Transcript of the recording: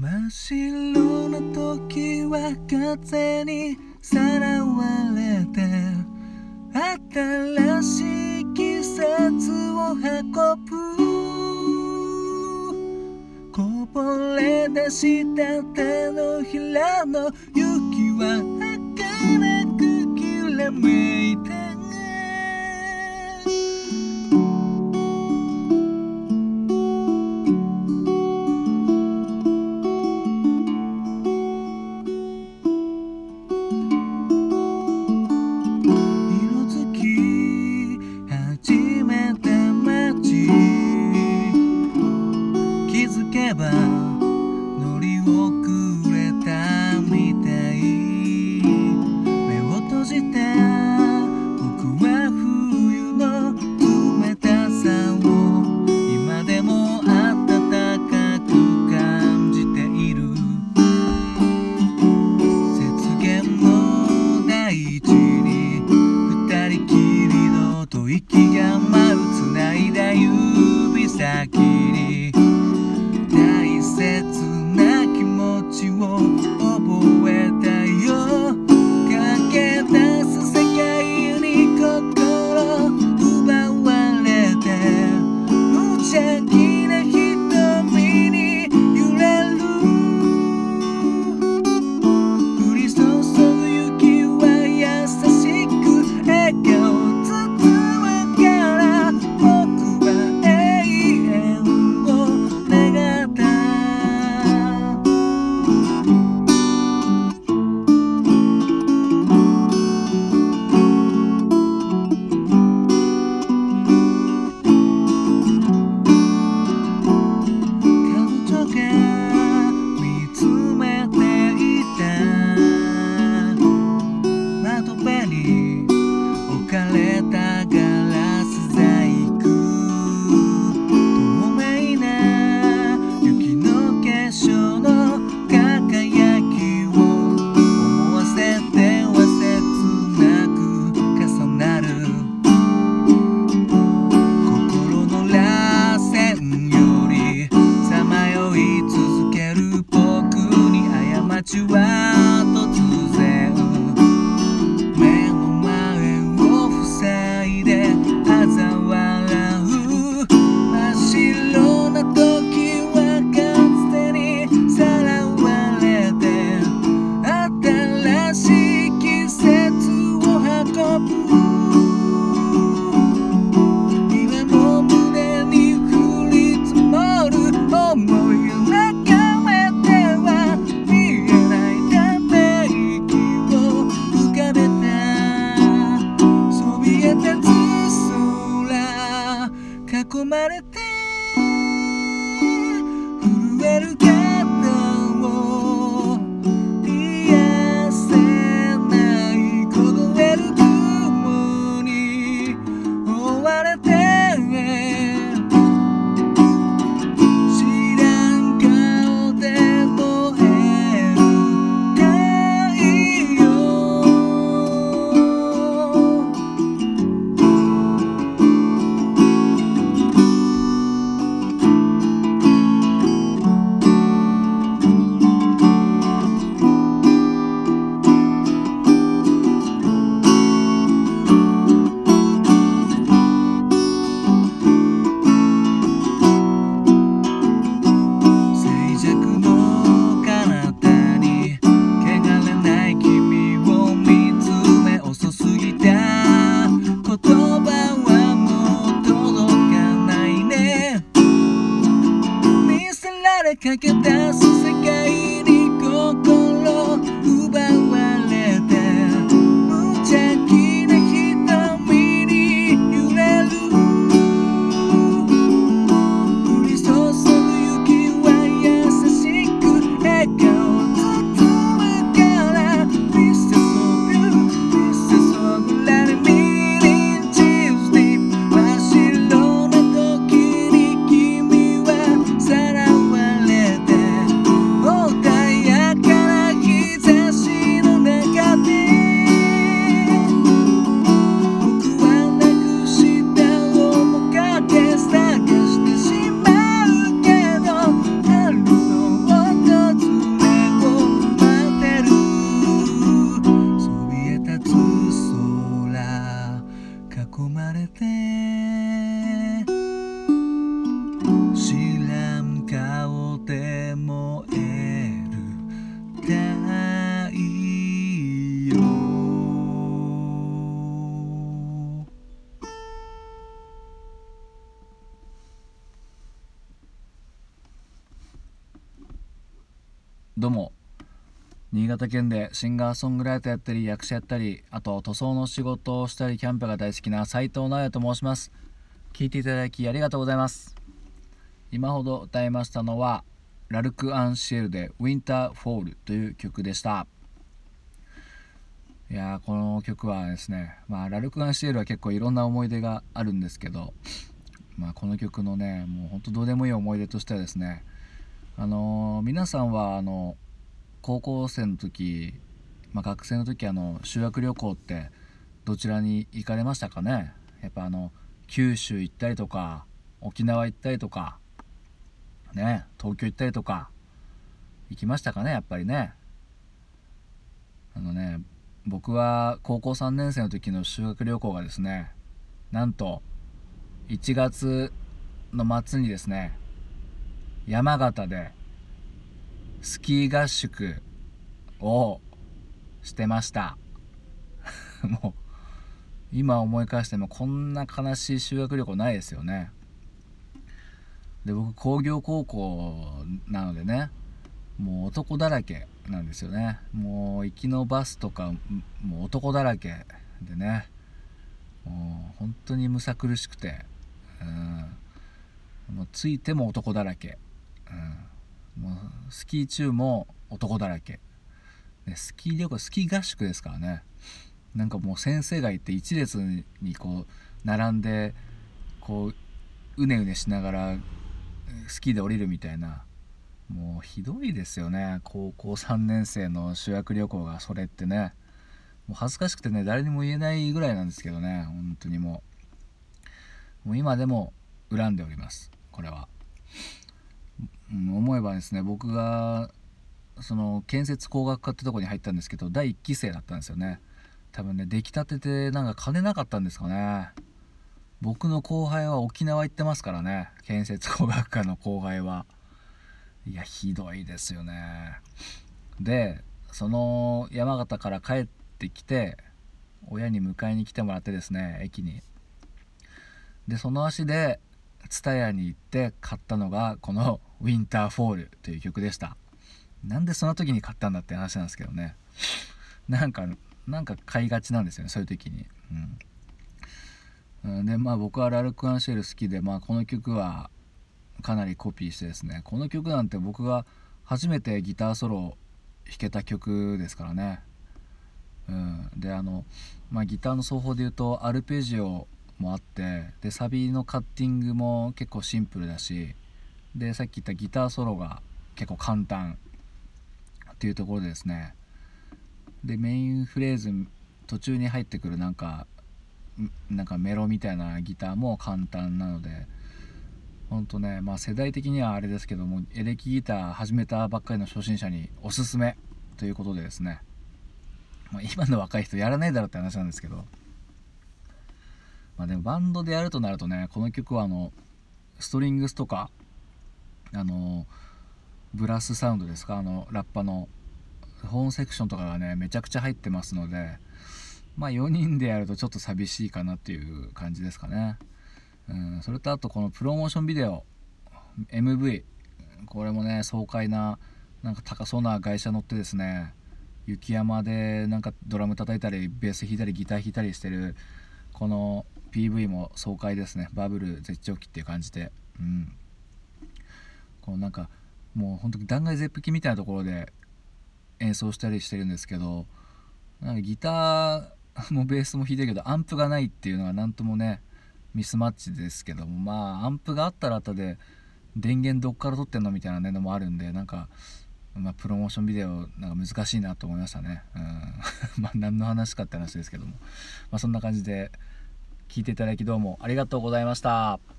真っ白な時は風にさらわれて新しい季節を運ぶ。こぼれ出した手のひらの雪は儚くきらめいてたいよ。どうも。新潟県でシンガーソングライターやったり役者やったりあと塗装の仕事をしたりキャンプが大好きな斉藤直也と申します。聞いていただきありがとうございます。今ほど歌いましたのはラルク・アンシエルで「ウィンター・フォール」という曲でした。いやーこの曲はですね、まあ、ラルク・アンシエルは結構いろんな思い出があるんですけど、まあ、この曲のねもうほんとどうでもいい思い出としてはですねあのー、皆さんはあの高校生の時、まあ、学生の時あの修学旅行ってどちらに行かれましたかね？やっぱあの九州行ったりとか沖縄行ったりとかね東京行ったりとか行きましたかねやっぱりね。あのね僕は高校3年生の時の修学旅行がですねなんと1月の末にですね山形でスキー合宿をしてました。もう今思い返してもこんな悲しい修学旅行ないですよね。で僕工業高校なのでねもう男だらけなんですよね。もう行きのバスとかもう男だらけでねもう本当にむさ苦しくて、うん、もうついても男だらけ、うん。もうスキー中も男だらけ、ね、スキー旅行スキー合宿ですからね。なんかもう先生がいて一列にこう並んでこううねうねしながらスキーで降りるみたいな。もうひどいですよね。高校3年生の修学旅行がそれってね。もう恥ずかしくてね誰にも言えないぐらいなんですけどね。本当にもう。もう今でも恨んでおります。これは。うん、思えばですね僕がその建設工学科ってとこに入ったんですけど第1期生だったんですよね。多分ね出来たててなんか金なかったんですかね。僕の後輩は沖縄行ってますからね。建設工学科の後輩は。いやひどいですよね。でその山形から帰ってきて親に迎えに来てもらってですね駅に。でその足で TSUTAYA に行って買ったのがこの「ウィンターフォール」という曲でした。なんでその時に買ったんだって話なんですけどね。なんかなんか買いがちなんですよねそういう時に。うん。でまあ僕はラルク・アンシェル好きで、まあ、この曲はかなりコピーしてですね。この曲なんて僕が初めてギターソロを弾けた曲ですからね。うん、であの、まあ、ギターの奏法で言うとアルペジオもあってでサビのカッティングも結構シンプルだしでさっき言ったギターソロが結構簡単っていうところでですね。でメインフレーズ途中に入ってくるなんかなんかメロみたいなギターも簡単なのでほんとねまあ世代的にはあれですけどもエレキギター始めたばっかりの初心者におすすめということでですね、まあ、今の若い人やらないだろって話なんですけど。まあでもバンドでやるとなるとねこの曲はあのストリングスとかあのブラスサウンドですか？あのラッパのホーンセクションとかがねめちゃくちゃ入ってますのでまあ4人でやるとちょっと寂しいかなっていう感じですかね。うんそれとあとこのプロモーションビデオ MV これもね爽快ななんか高そうな外車乗ってですね雪山でなんかドラム叩いたりベース弾いたりギター弾いたりしてるこの PV も爽快ですね。バブル絶頂期っていう感じで。うん。こうなんかもう本当に断崖絶壁みたいなところで演奏したりしてるんですけどなんかギターもベースも弾いてるけどアンプがないっていうのは何ともねミスマッチですけどもまあアンプがあったら後で電源どっから取ってんのみたいなねのもあるんでなんか、まあ、プロモーションビデオなんか難しいなと思いましたね。うん。まあ何の話かって話ですけども。まあそんな感じで聞いていただきどうもありがとうございました。